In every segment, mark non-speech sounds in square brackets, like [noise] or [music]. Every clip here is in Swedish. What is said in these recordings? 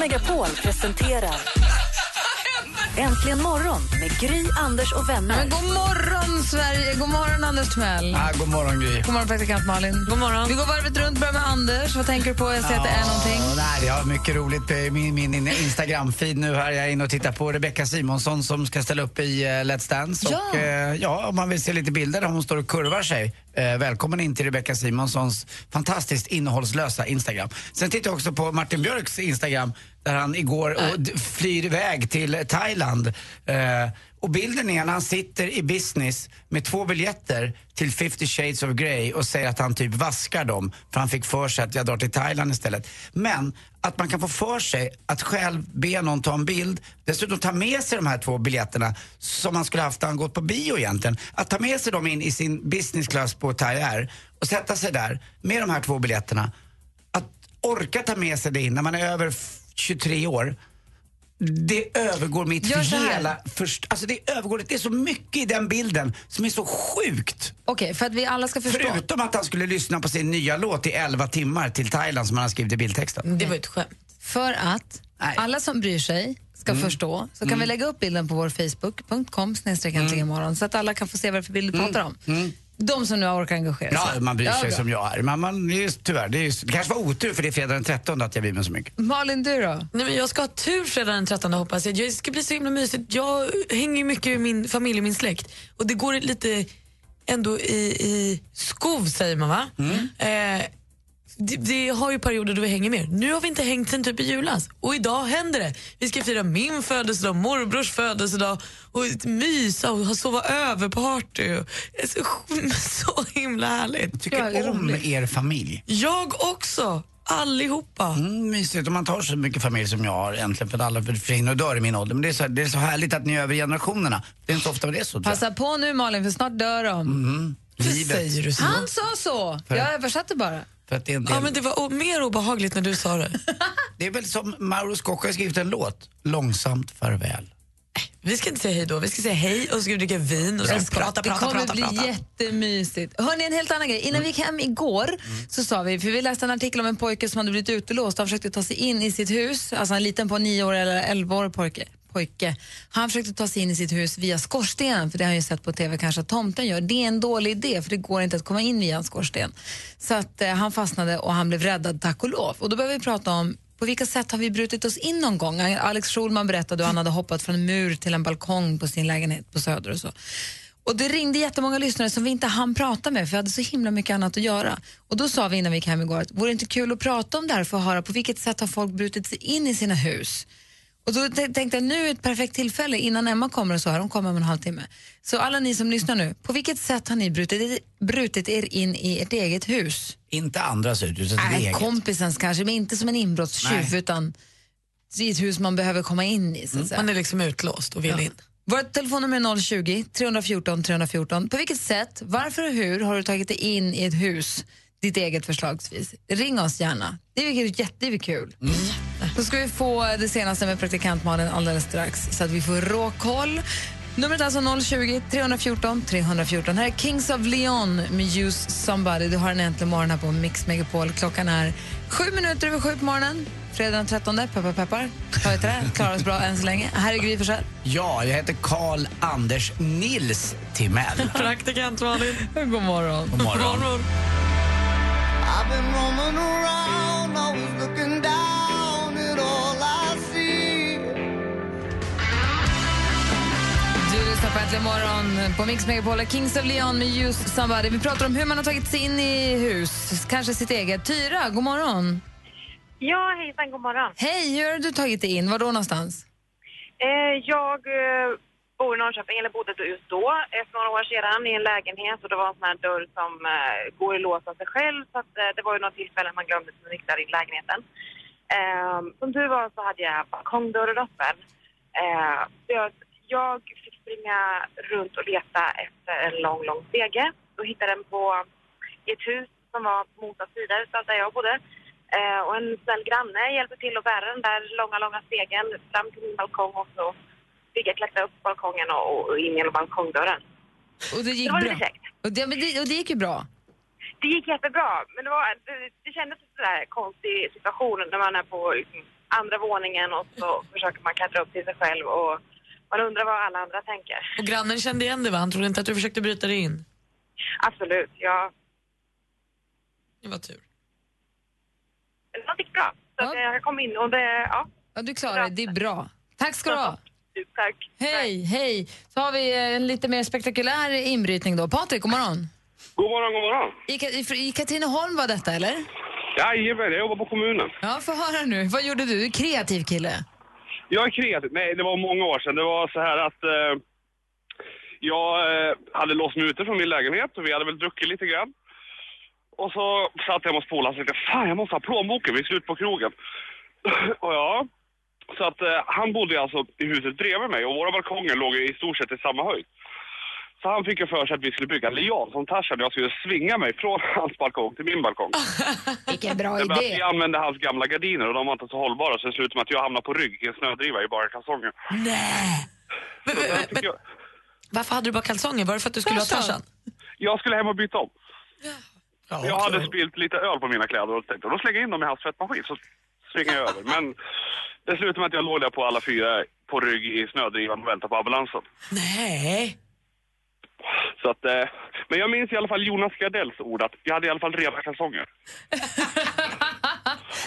Megapol presenterar Äntligen morgon med Gry, Anders och vänner. Men god morgon, Sverige! God morgon, Anders Timell. Ah, god morgon, Gry. God morgon, praktikant Malin. God morgon. Vi går varvet runt, börjar med Anders. Vad tänker du på? Jag ser att det är någonting. Nej, jag har mycket roligt i min, min Instagram-feed nu här. Jag är inne och tittar på Rebecca Simonsson som ska ställa upp i uh, Let's Dance. Ja. Och, eh, ja, om man vill se lite bilder där hon står och kurvar sig. Eh, välkommen in till Rebecca Simonssons fantastiskt innehållslösa Instagram. Sen tittar jag också på Martin Björks Instagram där han igår och flyr iväg till Thailand. Eh, och bilden är när han sitter i business med två biljetter till 50 shades of Grey och säger att han typ vaskar dem för han fick för sig att jag drar till Thailand istället. Men att man kan få för sig att själv be någon ta en bild, dessutom ta med sig de här två biljetterna som man skulle haft när han gått på bio egentligen. Att ta med sig dem in i sin business class på Thai Air och sätta sig där med de här två biljetterna. Att orka ta med sig det in när man är över 23 år det övergår mitt hela... Först, alltså det övergår, det är så mycket i den bilden som är så sjukt. Okej, för att vi alla ska förstå. Förutom att han skulle lyssna på sin nya låt i 11 timmar till Thailand som han har skrivit i bildtexten. Det var ett skämt. För att Nej. alla som bryr sig ska förstå så kan vi lägga upp bilden på vår Facebook.com snedstreck äntligen morgon så att alla kan få se vad det är för bild du pratar om. De som nu orkar engagera sig. Ja, man bryr sig bra. som jag är. Men man, tyvärr, det, är, det kanske var otur för det är fredag den 13 att jag bryr mig så mycket. Malin, du då? Nej, men jag ska ha tur fredag den 13 hoppas jag. Det ska bli så himla mysigt. Jag hänger mycket med min familj och min släkt och det går lite ändå i, i skov säger man va? Eh, det, det har ju perioder då vi hänger mer. Nu har vi inte hängt sen typ i julas och idag händer det. Vi ska fira min födelsedag, morbrors födelsedag och mysa och ha sova över party. Det är så, [laughs] så himla härligt. Tycker Ja, det är om roligt. er familj. Jag också, allihopa. Mm, mysigt. Och man tar så mycket familj som jag har egentligen för att alla försvinner och dör i min ålder. Men det är, så, det är så härligt att ni är över generationerna. Det är inte så ofta det är så. jag. Passa på nu Malin för snart dör de. Varför Livet. säger du så? Han sa så! Jag översatte bara. För att det, är en del, Ja, men det var mer obehagligt när du sa det. [laughs] det är väl som Mauro Scocco har skrivit en låt. Långsamt farväl. Vi ska inte säga hej då, vi ska säga hej och så ska vi dricka vin och så ska vi prata, det prata, kommer prata, bli prata. jättemysigt. Hörni, en helt annan grej. Innan vi gick hem igår så sa vi, för vi läste en artikel om en pojke som hade blivit utelåst. Han försökte ta sig in i sitt hus, alltså en liten på nio år eller elva år pojke pojke. Han försökte ta sig in i sitt hus via skorstenen, för det har han ju sett på TV kanske att tomten gör. Det är en dålig idé, för det går inte att komma in via en skorsten. Så att eh, han fastnade och han blev räddad, tack och lov. Och då behöver vi prata om på vilka sätt har vi brutit oss in någon gång? Alex Schulman berättade hur han hade hoppat från en mur till en balkong på sin lägenhet på Söder och så. Och det ringde jättemånga lyssnare som vi inte hann prata med för vi hade så himla mycket annat att göra. Och då sa vi innan vi gick hem igår att vore det inte kul att prata om det här för att höra på vilket sätt har folk brutit sig in i sina hus? Och då tänkte jag nu är ett perfekt tillfälle innan Emma kommer och så här, hon kommer om en halvtimme. Så alla ni som lyssnar nu, på vilket sätt har ni brutit, brutit er in i ert eget hus? Inte andras hus, utan sitt eget. kompisens kanske, men inte som en inbrottstjuv utan i ett hus man behöver komma in i. Så att säga. Man är liksom utlåst och vill in. Vårt telefonnummer är 020 314 314. På vilket sätt, varför och hur har du tagit dig in i ett hus, ditt eget förslagsvis? Ring oss gärna. Det är jättekul. Mm. Då ska vi få det senaste med praktikantmannen alldeles strax så att vi får råkoll. Numret är alltså 020 314 314. Här är Kings of Leon med Use Somebody. Du har en äntligen morgon här på Mix Megapol. Klockan är sju minuter över sju på morgonen. Fredag den 13. Peppar, peppar. Det? Klarar oss bra än så länge. Här är Gry Forssell. Ja, jag heter Karl Anders Nils Timell. Praktikant Malin. God morgon. God morgon. Du lyssnar på Äntligen morgon på Mix Megapol. Kings of Leon med Use Somebody. Vi pratar om hur man har tagit sig in i hus, kanske sitt eget. Tyra, god morgon. Ja, hejsan, god morgon. Hej, hur har du tagit dig in? Var då någonstans? Eh, jag eh, bor i Norrköping, eller bodde då just då, eh, för några år sedan i en lägenhet och det var en sån här dörr som eh, går i lås av sig själv så att, eh, det var ju något tillfälle man glömde sin nycklar i lägenheten. Eh, som tur var så hade jag balkongdörren öppen. Eh, så jag, jag fick springa runt och leta efter en lång, lång stege och hittade den på i ett hus som var på motsatt sida utav där jag bodde. Eh, och en snäll granne hjälpte till att bära den där långa, långa stegen fram till min balkong och så fick jag klättra upp balkongen och, och in genom balkongdörren. Och det gick Det var bra? lite. Och det, men det, och det gick ju bra? Det gick jättebra, men det, var, det, det kändes sådär konstig situation när man är på liksom, andra våningen och så försöker man klättra upp till sig själv och man undrar vad alla andra tänker. Och grannen kände igen dig va? Han trodde inte att du försökte bryta dig in. Absolut, ja. Det var tur. Det gick bra. Så att jag kom in och det, ja. Ja, du klarar det. Det är bra. Tack ska du ha. Tack. Hej, hej. Så har vi eh, en lite mer spektakulär inbrytning då. Patrik, god morgon. God morgon, god morgon. I, i, I Katrineholm var detta, eller? Jajamän, jag jobbar på kommunen. Ja, få höra nu. Vad gjorde du? Du är kreativ kille. Jag är kreativ. Nej, det var många år sedan. Det var så här att eh, jag eh, hade låst mig ute från min lägenhet och vi hade väl druckit lite grann. Och så satt jag hos polaren och tänkte, fan jag måste ha plånboken, vi är slut på krogen. [laughs] och ja, så att eh, han bodde alltså i huset bredvid mig och våra balkonger låg i stort sett i samma höjd. Så han fick ju för sig att vi skulle bygga en lian som Tarzan och jag skulle svinga mig från [laughs] hans balkong till min balkong. [laughs] Vilken bra att idé. vi använde hans gamla gardiner och de var inte så hållbara så det slutade med att jag hamnade på rygg i en snödriva i bara kalsonger. Nej! Men, men, men, Jag, varför hade du bara kalsonger? Var det för att du skulle ha Tarzan? jag skulle hem och byta om. jag hade spilt lite öl på mina kläder och tänkte då slänger jag in dem i hans tvättmaskin så svingar jag över. Men det slutade med att jag låg där på alla fyra på rygg i snödrivan och väntade på ambulansen. Nej. Så att, eh, men jag minns i alla fall Jonas Gardells ord att jag hade i alla fall rena kalsonger. [laughs]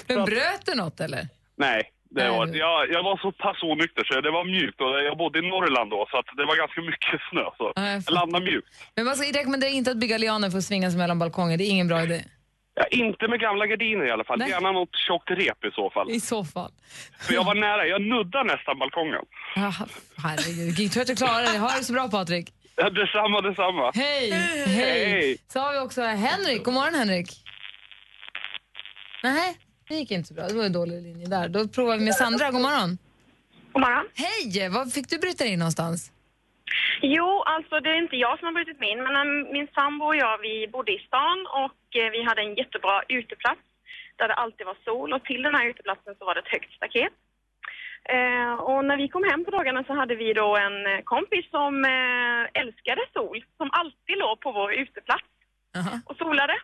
Men bröt du något eller? Nej, det var, jag, jag var så pass onykter så det var mjukt och jag bodde i Norrland då så att det var ganska mycket snö så Ja, jag jag landade mjukt. Men man ska rekommendera inte att bygga lianer för att svinga sig mellan balkonger. Det är ingen bra idé. Ja, inte med gamla gardiner i alla fall, Nej. gärna något tjockt rep i så fall. I så fall. För jag var nära, jag nuddade nästan balkongen. Ja, herregud, tror att du klarar det. Ha det så bra Patrik. Ja, detsamma, detsamma. Hej, hej. Hej. Så har vi också Henrik. God morgon Henrik. Nej, det gick inte så bra. Det var en dålig linje där. Då provar vi med Sandra. God morgon. God morgon. Hej! Var fick du bryta dig in någonstans? Jo, alltså det är inte jag som har brutit mig in, men äm, min sambo och jag, vi bodde i stan och eh, vi hade en jättebra uteplats där det alltid var sol och till den här uteplatsen så var det ett högt staket. Eh, och när vi kom hem på dagarna så hade vi då en eh, kompis som eh, älskade sol, som alltid låg på vår uteplats och solade.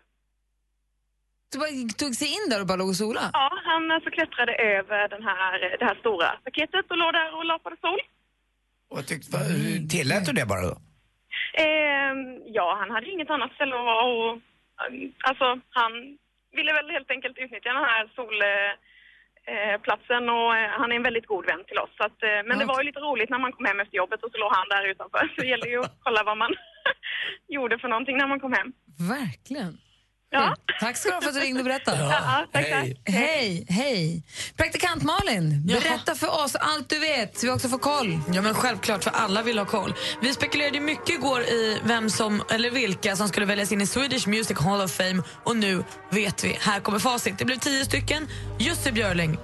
Du tog sig in där och bara låg och sola? Ja, han alltså klättrade över den här, det här stora staketet och låg där och lapade sol. Och tyckte, vad- tillät du det bara då? Eh, ja, han hade inget annat ställe att vara och eh, alltså han ville väl helt enkelt utnyttja den här solplatsen och eh, han är en väldigt god vän till oss. Så att, eh, men det var ju lite roligt när man kom hem efter jobbet och så låg han där utanför. Så det gäller ju att [laughs] kolla vad man [laughs] gjorde för någonting när man kom hem. Verkligen. Ja. Tack ska du ha för att du ringde och berättade. Ja, tack, tack. Hej, hej. Praktikant Malin, berätta för oss allt du vet så vi också får koll. Ja men självklart, för alla vill ha koll. Vi spekulerade mycket igår i vem som, eller vilka som skulle väljas in i Swedish Music Hall of Fame och nu vet vi. Här kommer facit. Det blev tio stycken. Jussi Björling,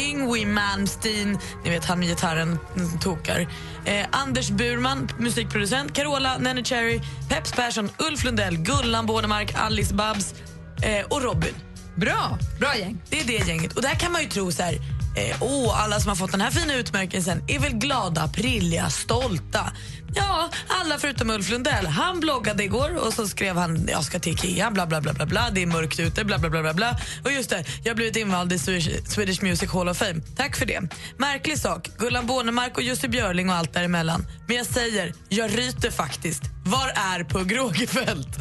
Yngwie Malmsteen, ni vet han med gitarren mm, tokar. Eh, Anders Burman, musikproducent. Carola, Nanny Cherry, Peps Persson, Ulf Lundell, Gullan Bornemark, Alice Babs eh, och Robin. Bra, bra gäng. Det är det gänget. Och där kan man ju tro så här, eh, oh, alla som har fått den här fina utmärkelsen är väl glada, prilliga, stolta. Ja, alla förutom Ulf Lundell. Han bloggade igår och så skrev han jag ska till Ikea, bla bla bla bla bla, det är mörkt ute, bla bla bla bla bla. Och just det, jag har blivit invald i Swedish, Swedish Music Hall of Fame. Tack för det. Märklig sak, Gullan Bornemark och Jussi Björling och allt däremellan. Men jag säger, jag ryter faktiskt. Var är Pugh Rogefeldt?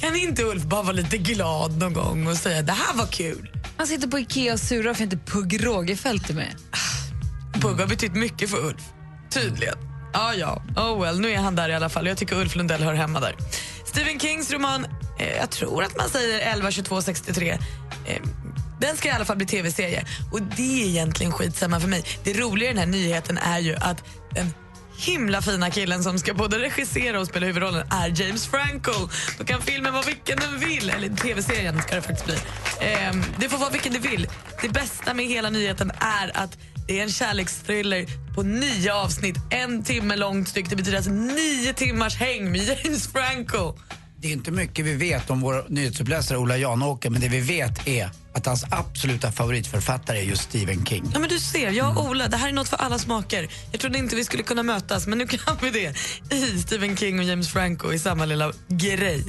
Kan inte Ulf bara vara lite glad någon gång och säga det här var kul? Han sitter på Ikea och surar för att inte Pugh Rogefeldt är med. Pugh har betytt mycket för Ulf. Tydligen. Ja, ja. Oh well, nu är han där i alla fall. Jag tycker Ulf Lundell hör hemma där. Stephen Kings roman, eh, jag tror att man säger 11, 22, 63. Eh, den ska i alla fall bli tv-serie. Och det är egentligen skitsamma för mig. Det roliga i den här nyheten är ju att den himla fina killen som ska både regissera och spela huvudrollen är James Franco. Då kan filmen vara vilken den vill, eller tv-serien ska det faktiskt bli. Ehm, det får vara vilken du vill. Det bästa med hela nyheten är att det är en kärleksthriller på nio avsnitt, en timme långt styck. Det betyder alltså nio timmars häng med James Franco. Det är inte mycket vi vet om vår nyhetsuppläsare Ola Janåker men det vi vet är att hans absoluta favoritförfattare är just Stephen King. Ja, men du ser, jag och Ola, det här är något för alla smaker. Jag trodde inte vi skulle kunna mötas, men nu kan vi det i Stephen King och James Franco i samma lilla grej.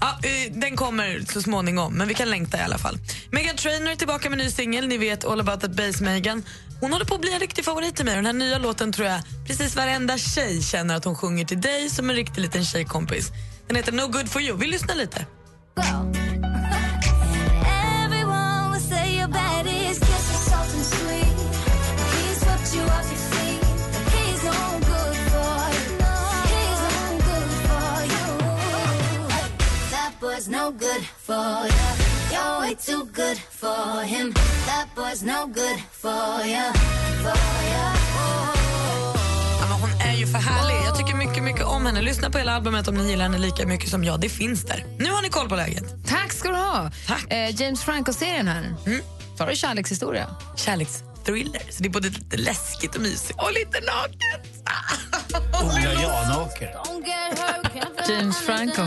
Ja, eh, den kommer så småningom, men vi kan längta i alla fall. Megan Trainor är tillbaka med ny singel. Ni vet All about that bass Megan. Hon håller på att bli en riktig favorit till mig. Den här nya låten tror jag precis varenda tjej känner att hon sjunger till dig som en riktig liten tjejkompis. Den heter No good for you. Vi lyssnar lite. Everyone good for you. You're way too good for him. That boy's no good for you. For you. Ja, men hon är ju för härlig. Jag tycker mycket, mycket om henne. Lyssna på hela albumet om ni gillar henne lika mycket som jag. Det finns där. Nu har ni koll på läget. Tack ska du ha. Eh, James Franco-serien här. Mm. Så har du kärlekshistoria. Kärleksthriller. Så det är både lite läskigt och mysigt och lite naket. Ola Janåker. [laughs] Don't get hurt, can't James Franco.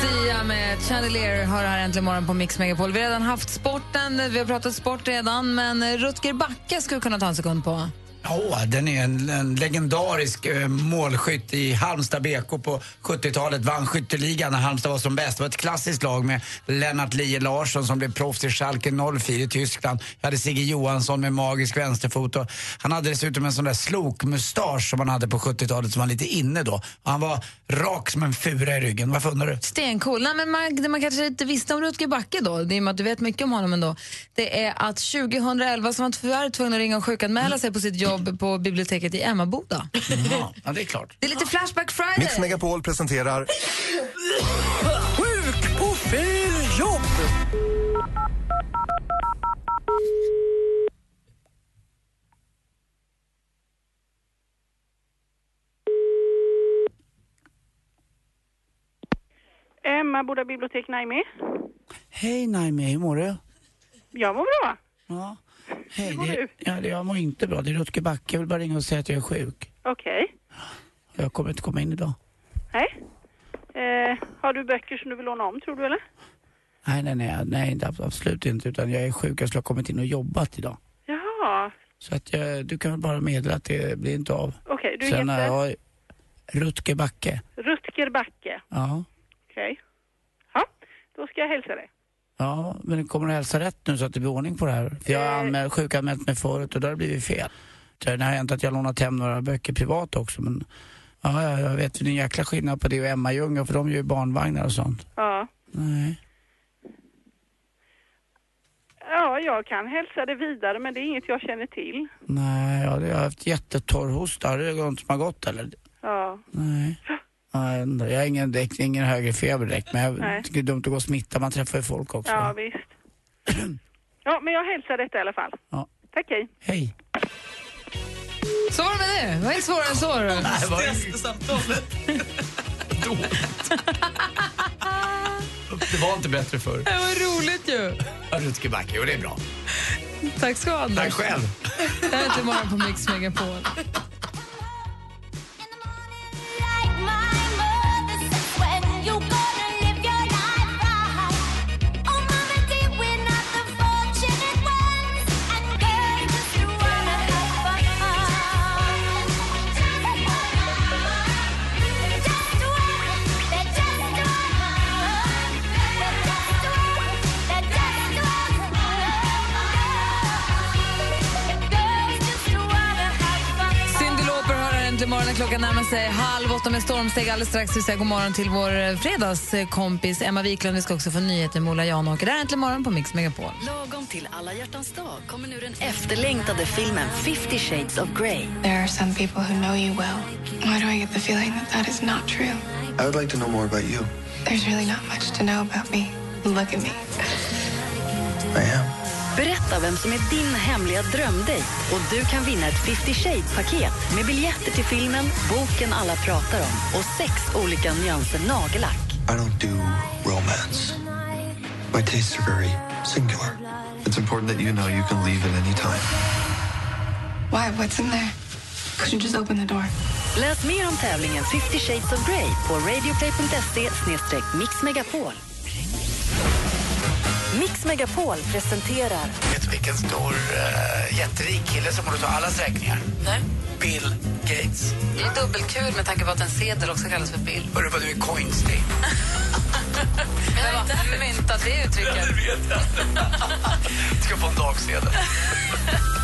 Sia med Chandelier har här äntligen morgon på Mix Megapol. Vi har redan haft sporten, vi har pratat sport redan, men Rutger Backe skulle kunna ta en sekund på. Ja, den är en, en legendarisk eh, målskytt i Halmstad BK på 70-talet. Vann skytteligan när Halmstad var som bäst. Det var ett klassiskt lag med Lennart Lie Larsson som blev proffs i Schalke 04 i Tyskland. Jag hade Sigge Johansson med magisk vänsterfot och han hade dessutom en sån där slokmustasch som man hade på 70-talet som var lite inne då. Och han var rak som en fura i ryggen. Varför undrar du? Stencool. Nej, men man, det man kanske inte visste om Rutger Backe då, det är med att du vet mycket om honom ändå, det är att 2011 så var han tyvärr tvungen att ringa och sjukanmäla sig på sitt jobb på biblioteket i Emmaboda. Ja, ja, det är klart. Det är lite Flashback Friday. Mix Megapol presenterar Sjuk på fel jobb! Emmaboda bibliotek, Naimi. Hej Naimi, hur mår du? Jag mår bra. Ja. Hej, mår det, du? ja, det, jag mår inte bra. Det är Rutger Backe. Jag vill bara ringa och säga att jag är sjuk. Okej. Jag kommer inte komma in idag. Nej. Eh, har du böcker som du vill låna om, tror du, eller? Nej, nej, nej, nej inte, absolut inte. Utan jag är sjuk. Jag skulle ha kommit in och jobbat idag. Jaha. Så att jag, du kan väl bara meddela att det blir inte av. Okej, du Sen heter har jag Rutger Backe. Rutger Backe. Ja. Okej. Ja, då ska jag hälsa dig. Ja, men det kommer att hälsa rätt nu så att det blir ordning på det här. För jag har anmält, sjukanmält mig förut och då har det blivit fel. Det har hänt att jag lånat hem några böcker privat också men ja, ja, jag vet, är en jäkla skillnad på det och Emma Ljung för de gör ju barnvagnar och sånt. Ja. Nej. Ja, jag kan hälsa det vidare, men det är inget jag känner till. Nej, ja, jag har haft jättetorr hosta. Har det något som har gått eller? Ja. Nej. [laughs] Ja, jag har ingen, direkt, ingen högre feber direkt men jag Nej. tycker det är dumt att gå och smitta. Man träffar ju folk också. Ja, visst. [clears throat] Ja, men jag hälsar detta i alla fall. Ja. Tack, hej. Hej. Så var det med det. Det var inte svårare än så. då. Stresssamtalet. [laughs] Det var inte bättre förr. Det var roligt ju. Ja, Rutger Backe, jo det är bra. Tack ska du ha, Anders. Tack själv. Det här är inte morgon på Mix Megapol. Klockan närmar sig halv åtta med stormsteg alldeles strax. Vi säger god morgon till vår eh, fredagskompis Emma Wiklund. Vi ska också få nyheter med Ola Janåker. Det här är äntligen morgon på Mix Megapol. Lagom till alla hjärtans dag kommer nu den efterlängtade filmen 50 shades of Grey. There are some people who know you well. Why do I get the feeling that that is not true? I would like to know more about you. There's really not much to know about me. Look at me. Berätta vem som är din hemliga drömdejt och du kan vinna ett 50 Shades-paket med biljetter till filmen, boken alla pratar om och sex olika nyanser nagellack. I don't do romance. My tastes are very singular. It's important that you know you can leave at any time. Why? What's in there? Could you just open the door? Läs mer om tävlingen 50 Shades of Grey på radioplay.se mixmegapol. Mix Megapol presenterar Vet du vilken stor, uh, jätterik kille som borde ta allas räkningar? Nej. Bill Gates. Det är dubbelkul med tanke på att en sedel också kallas för bill. Hörru vad du är coinstig. [laughs] Vem har myntat det uttrycket? Ja, det vet jag. Du [laughs] ska få en dagsedel.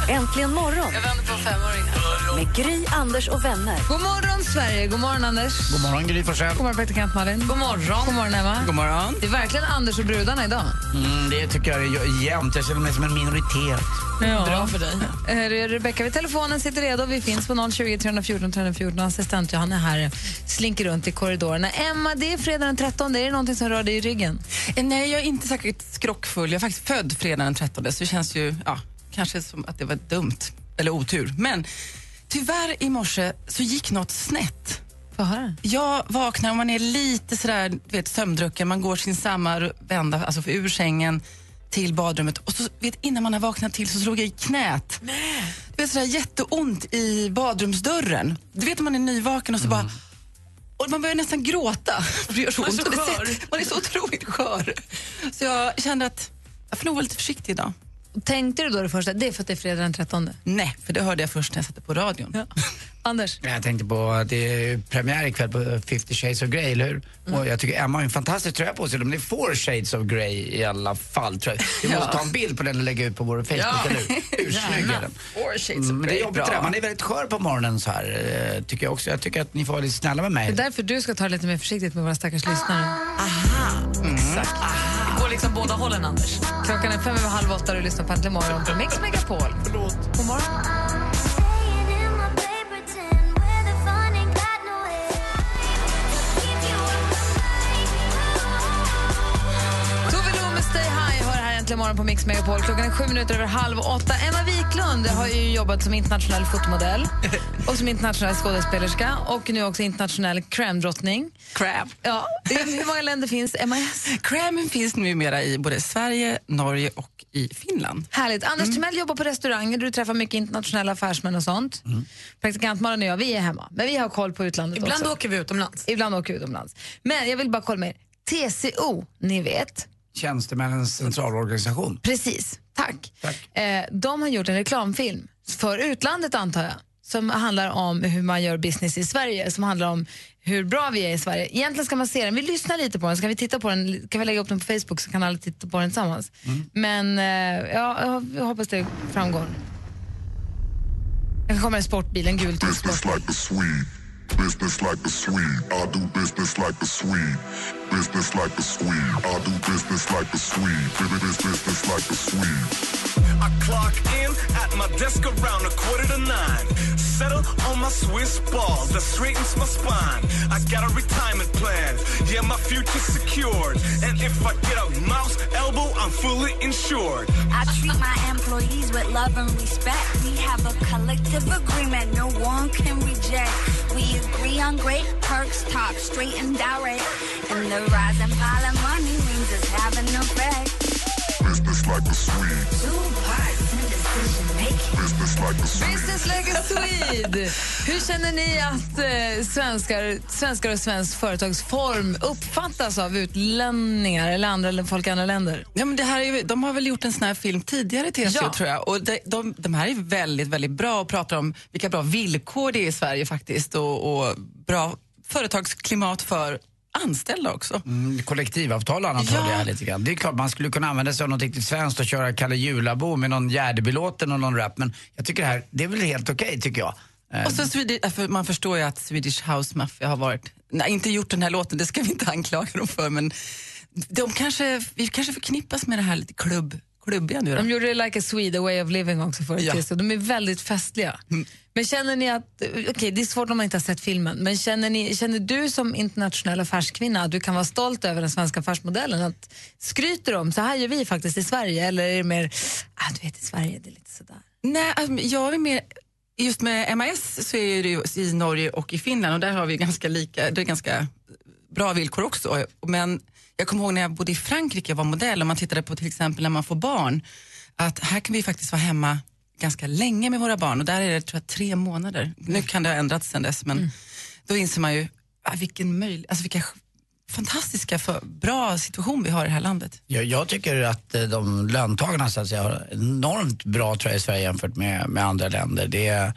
Äntligen morgon Jag vänder på femåringar. med Gry, Anders och vänner. God morgon, Sverige. God morgon, Anders. God morgon, Gry Forssell. God morgon, praktikant Malin. God morgon. God morgon, Emma. God morgon. Det är verkligen Anders och brudarna idag. Mm, det tycker jag är jämnt. Jag känner mig som en minoritet. Bra för dig. Eh, Rebecka vid telefonen sitter redo. Vi finns på 020 314 314. Assistent Johanna här slinker runt i korridorerna. Emma, det är fredag den 13. Är det någonting som rör dig i ryggen? Eh, Nej, jag är inte särskilt skrockfull. Jag är faktiskt född fredag den 13, så det känns ju ja, kanske som att det var dumt, eller otur. Men tyvärr i morse så gick något snett. Jag vaknar och man är lite sådär, du vet, sömndrucken. Man går sin samma vända, alltså för ur sängen till badrummet och så, vet, innan man har vaknat till så slog jag i knät. Du vet, sådär jätteont i badrumsdörren. Du vet när man är nyvaken och så bara och man börjar nästan gråta. [laughs] För det gör så Man är ont. så det Man är så otroligt skör. Så jag kände att jag får nog vara lite försiktig idag. Tänkte du då det första, det är för att det är fredag den 13? Nej, för det hörde jag först när jag satte på radion. Anders? Jag tänkte på att det är premiär ikväll på 50 shades of Grey, eller hur? Och jag tycker Emma har en fantastisk tröja på sig. Men det är four shades of Grey i alla fall, tror jag. Vi [laughs] måste Ja. ta en bild på den och lägga ut på vår Facebook, Ja. eller hur? [laughs] Hur snygg är den? Four shades of Mm, men det Grey, är jobbigt bra. det. Man är väldigt skör på morgonen så här, eh, tycker jag också. Jag tycker att ni får vara lite snälla med Det är mig. därför du ska ta det lite mer försiktigt med våra stackars lyssnare. Exakt. Det går liksom båda hållen, Anders. Klockan är fem över halv åtta och du lyssnar på Äntligen morgon på Mix Megapol. Förlåt. God morgon. Äntligen morgon på Mix Megapol. Klockan är sju minuter över halv åtta. Emma Wiklund har ju jobbat som internationell fotomodell [laughs] och som internationell skådespelerska och nu också internationell crème-drottning. Crab. Ja. Hur många länder finns MAS? Cramen finns numera i både Sverige, Norge och i Finland. Härligt. Anders Timell jobbar på restauranger du träffar mycket internationella affärsmän och sånt. Praktikant Malin och jag, vi är hemma. Men vi har koll på utlandet Ibland också. åker vi utomlands. Ibland åker vi utomlands. Men jag vill bara kolla med er. TCO, ni vet. Tjänstemännens centralorganisation. Precis, tack. Eh, de har gjort en reklamfilm för utlandet antar jag som handlar om hur man gör business i Sverige, som handlar om hur bra vi är i Sverige. Egentligen ska man se den, vi lyssnar lite på den, så kan vi titta på den, kan vi lägga upp den på Facebook så kan alla titta på den tillsammans. Men eh, ja, jag hoppas det framgår. Det kommer en sportbil, en gul sportbil. like a Swede. Business like a Swede. I do business like a Swede. Business like a Swede. I do business like a Swede. Business, business like a Swede. I clock in at my desk around a quarter to nine. Settle on my Swiss ball that straightens my spine. I got a retirement plan. Yeah, my future's secured. And if I get a mouse elbow, I'm fully insured. I treat my employees with love and respect. We have a collective agreement no one can reject. We agree on great perks, talk straight and direct. And the rising pile of money means it's having an effect. Business like a Swede. Two parts in decision making. Business like a Swede. Business like a Swede. Hur känner ni att eh, svenskar, svenskar och svensk företagsform uppfattas av utlänningar eller andra eller folk i andra länder? Ja, men det här är, ju- de har väl gjort en sån här film tidigare, TCO, Ja. tror jag. Och de, de, de här är väldigt, väldigt bra och pratar om vilka bra villkor det är i Sverige faktiskt och, och bra företagsklimat för anställda också. Mm, kollektivavtal och annat Ja. hörde jag här lite grann. Det är klart man skulle kunna använda sig av något riktigt svenskt och köra Kalle Julabo med någon Gärdebylåten och någon rap. Men jag tycker det här, det är väl helt okej tycker jag. Eh, Och så Swedish, äh, för man förstår ju att Swedish House Mafia har varit, nej inte gjort den här låten, det ska vi inte [laughs] anklaga dem för men de kanske, vi kanske förknippas med det här lite klubb, klubbiga nu då. De gjorde det Like a Swede, A Way of Living också förut. Ja. De är väldigt festliga. Men känner ni att, okej det är svårt om man inte har sett filmen, men känner, ni, känner du som internationell affärskvinna att du kan vara stolt över den svenska affärsmodellen? Att skryter de, så här gör vi faktiskt i Sverige, eller är det mer, ah, du vet i Sverige det är lite sådär. Nej, alltså, jag är mer... Just med MAS så är det ju i Norge och i Finland och där har vi ganska lika, det är ganska bra villkor också. Men jag kommer ihåg när jag bodde i Frankrike och var modell och man tittade på till exempel när man får barn, att här kan vi faktiskt vara hemma ganska länge med våra barn och där är det tror jag tre månader. Nu kan det ha ändrats sen dess men då inser man ju ah, vilken möjlig, alltså vilka fantastiska, för, bra situation vi har i det här landet. Jag, jag tycker att eh, de löntagarna så att säga, har enormt bra tror jag, i Sverige jämfört med, med andra länder. Det är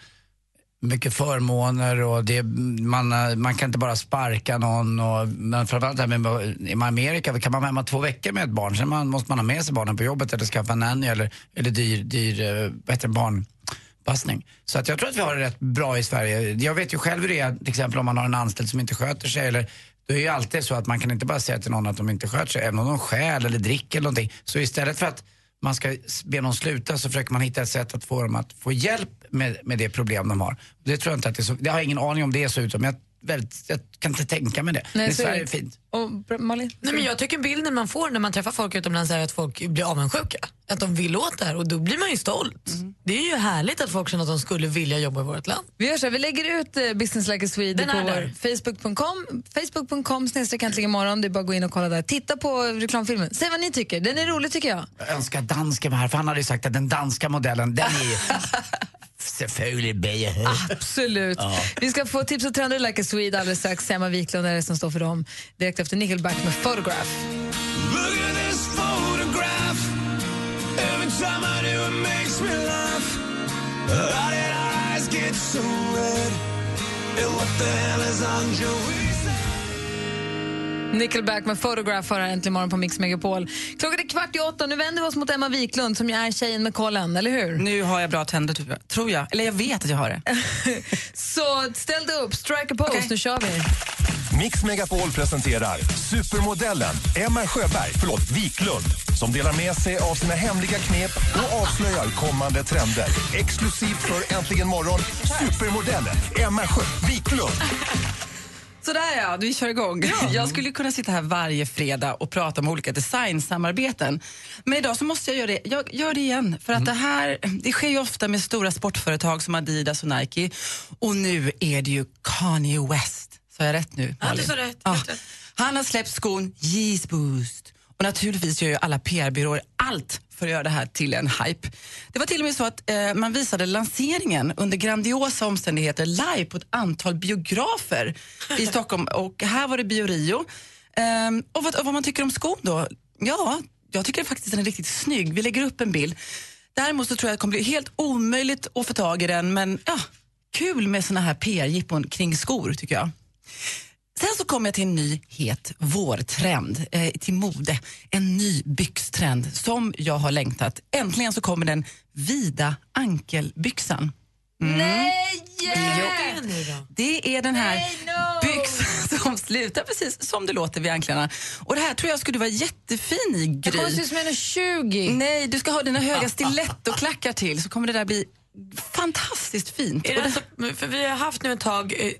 mycket förmåner och det, man, man kan inte bara sparka någon. Och, men framförallt det här med, i Amerika kan man vara hemma två veckor med ett barn, sen man, måste man ha med sig barnen på jobbet eller skaffa en nanny eller, eller dyr, dyr eh, bättre barnpassning. Så att jag tror att vi har det rätt bra i Sverige. Jag vet ju själv hur det är, till exempel om man har en anställd som inte sköter sig eller det är ju alltid så att man kan inte bara säga till någon att de inte sköter sig, även om de stjäl eller dricker eller någonting. Så istället för att man ska be någon sluta så försöker man hitta ett sätt att få dem att få hjälp med, med det problem de har. Det tror jag inte att det är så, det har jag ingen aning om det är så ut, men jag, väldigt, jag kan inte tänka mig det. Nej, men så är Sverige det. är fint. Och Malin? Nej, men jag tycker bilden man får när man träffar folk utomlands är att folk blir avundsjuka. Att de vill åt det här och då blir man ju stolt. Det är ju härligt att folk känner att de skulle vilja jobba i vårt land. Vi gör så här, vi lägger ut eh, Business Like a Swede på vår. Facebook.com, Facebook.com snedstreck äntligen imorgon. Det är bara att gå in och kolla där. Titta på reklamfilmen. Säg vad ni tycker. Den är rolig tycker jag. Jag önskar dansken var här, för han hade ju sagt att den danska modellen, den är [laughs] Absolut. Ja. Vi ska få tips och trender Like a Swede alldeles strax. Emma Wiklund är det som står för dem. Direkt efter Nickelback med Photograph. Look at this photograph. Every time I do, it makes me laugh. How did our eyes get so red? And what the hell is on Joey's Nickelback med Photograph har äntligen morgon på Mix Megapol. Klockan är kvart i åtta. Nu vänder vi oss mot Emma Wiklund som ju är tjejen med kollen, eller hur? Nu har jag bra tänder tror jag. tror jag. Eller jag vet att jag har det. [laughs] Så ställ dig upp, strike a pose, nu kör vi. Mix Megapol presenterar supermodellen Emma Sjöberg, förlåt, Wiklund som delar med sig av sina hemliga knep och avslöjar kommande trender. Exklusivt för Äntligen morgon, supermodellen Emma Sjö Wiklund. Sådär ja, vi kör igång. Jag skulle kunna sitta här varje fredag och prata om olika designsamarbeten. Men idag så måste jag göra det, jag gör det igen. För att det här, det sker ju ofta med stora sportföretag som Adidas och Nike. Och nu är det ju Kanye West. Sa jag rätt nu? Ja, du sa rätt. Ja. Han har släppt skon Yeezy Boost. Och naturligtvis gör ju alla PR-byråer allt för att göra det här till en hype. Det var till och med så att eh, man visade lanseringen under grandiosa omständigheter live på ett antal biografer i Stockholm. Och här var det Bio Rio. Ehm, och, vad, och vad man tycker om skon då? Ja, jag tycker faktiskt den är riktigt snygg. Vi lägger upp en bild. Däremot så tror jag att det kommer bli helt omöjligt att få tag i den, men ja, kul med såna här PR-jippon kring skor tycker jag. Sen så kommer jag till en ny het vårtrend, eh, till mode. En ny byxtrend som jag har längtat. Äntligen så kommer den vida ankelbyxan. Mm. Nej! Det är den här byxan [laughs] som slutar precis som det låter vid anklarna. Och det här tror jag skulle vara jättefin i Gry. Jag kommer se ut som en 20. Nej, du ska ha dina höga [laughs] stilettoklackar till så kommer det där bli fantastiskt fint. Är det alltså, för vi har haft nu ett tag eh,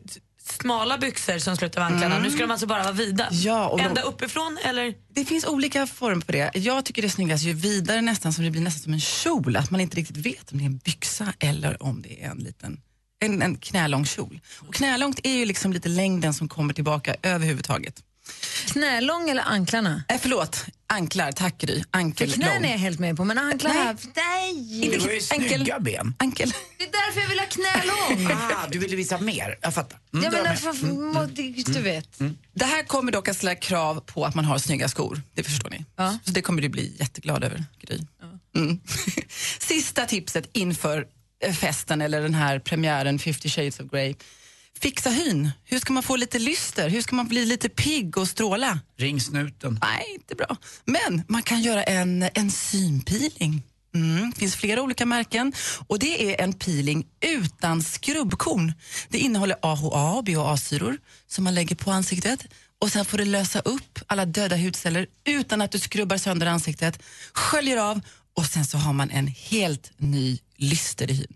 smala byxor som slutar vid anklarna. Nu ska de alltså bara vara vida. Ja, och de- Ända uppifrån eller? Det finns olika former på det. Jag tycker det är snyggast ju vidare nästan som det blir nästan som en kjol. Att man inte riktigt vet om det är en byxa eller om det är en liten en, en knälång kjol. Och knälångt är ju liksom lite längden som kommer tillbaka överhuvudtaget. Knälång eller anklarna? Eh, förlåt, anklar. Tack Gry. Knän är jag helt med på, men anklar Nej. här... Nej! Du har ju snygga ben. Ankel. Det är därför jag vill ha knälång. Ah, du ville visa mer, jag fattar. Mm, Jag menar, för, det- du vet. Det här kommer dock att ställa krav på att man har snygga skor. Det förstår ni. Så det kommer du bli jätteglad över, Gry. Mm. [laughs] Sista tipset inför eh, festen eller den här premiären 50 shades of Grey. Fixa hyn. Hur ska man få lite lyster? Hur ska man bli lite pigg och stråla? Ring snuten. Nej, inte bra. Men man kan göra en enzympeeling. Mm, det finns flera olika märken och det är en peeling utan skrubbkorn. Det innehåller AHA och BHA-syror som man lägger på ansiktet och sen får det lösa upp alla döda hudceller utan att du skrubbar sönder ansiktet, sköljer av och sen så har man en helt ny lyster i hyn.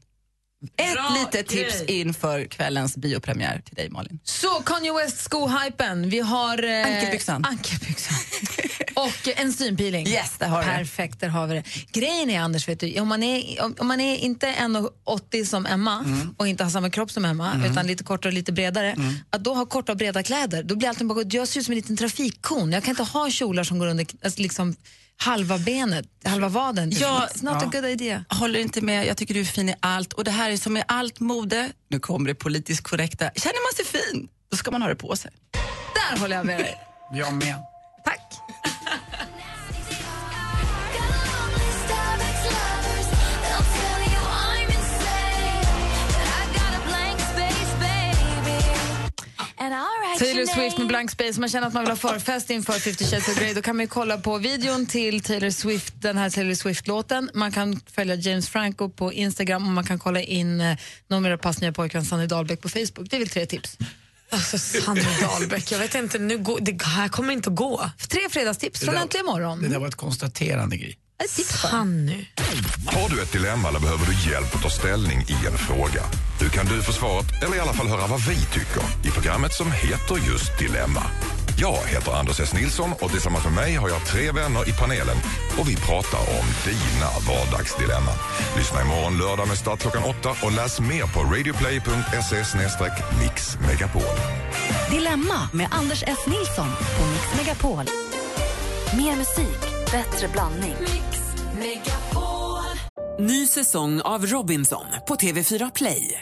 Ett Bra litet tips grej. inför kvällens biopremiär till dig Malin. Så Kanye West skohypen. Vi har... Eh, Ankelbyxan. Ankelbyxan. [laughs] Och eh, enzympeeling. Yes, där har det. Perfekt, där har vi det. Grejen är, Anders, vet du, om, man är, om, om man är inte 1,80 som Emma Mm. och inte har samma kropp som Emma, Mm. utan lite kortare och lite bredare, Mm. att då ha korta och breda kläder, då blir allting bara, jag ser ut som en liten trafikkon. Jag kan inte ha kjolar som går under alltså, liksom, halva benet, halva vaden. Ja, It's not a good idea. Håller inte med, jag tycker du är fin i allt. Och det här är som med allt mode, nu kommer det politiskt korrekta. Känner man sig fin, då ska man ha det på sig. Där håller jag med dig. Jag med. Taylor Swift med Blank Space. Man känner att man vill ha förfest inför 50 Shades of Grey. Då kan man ju kolla på videon till Taylor Swift, den här Taylor Swift-låten. Man kan följa James Franco på Instagram och man kan kolla in eh, nummer pass nya pojkvän Sanny Dahlbäck på Facebook. Det är väl tre tips. Alltså Sanny Dahlbäck, jag vet inte, nu går, det här kommer inte att gå. Tre fredagstips från Äntligen morgon. Det där var ett konstaterande grej. Ett tips. Sanny. Har du ett dilemma eller behöver du hjälp att ta ställning i en fråga? Nu kan du få svaret, eller i alla fall höra vad vi tycker i programmet som heter just Dilemma. Jag heter Anders S. Nilsson och tillsammans med mig har jag tre vänner i panelen och vi pratar om dina vardagsdilemman. Lyssna imorgon lördag med start klockan åtta och läs mer på radioplay.se mixmegapol. Dilemma med Anders S. Nilsson på Mix Megapol. Mer musik, bättre blandning. Ny säsong av Robinson på TV4 Play.